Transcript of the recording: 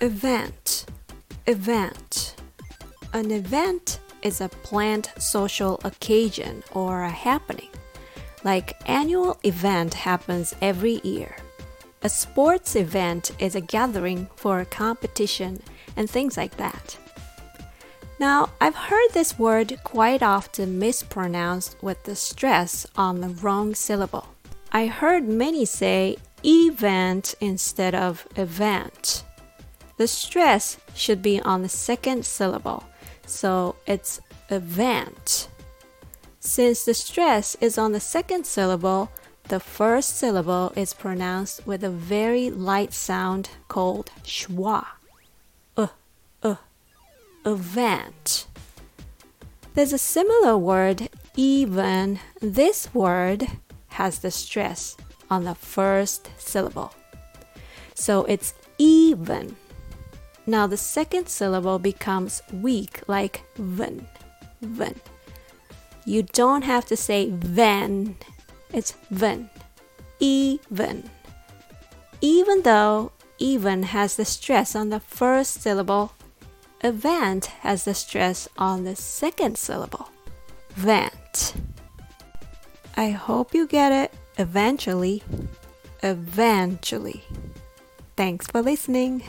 Event. Event. An event is a planned social occasion or a happening. Like annual event happens every year. A sports event is a gathering for a competition and things like that. Now, I've heard this word quite often mispronounced with the stress on the wrong syllable. I heard many say event instead of event. The stress should be on the second syllable, so it's event. Since the stress is on the second syllable, the first syllable is pronounced with a very light sound called schwa. Uh, uh, event. There's a similar word, even. This word has the stress on the first syllable. So it's even. Now the second syllable becomes weak like ven, ven. You don't have to say then, it's ven, even. Even though even has the stress on the first syllable, event has the stress on the second syllable. Vent. I hope you get it eventually. Eventually. Thanks for listening.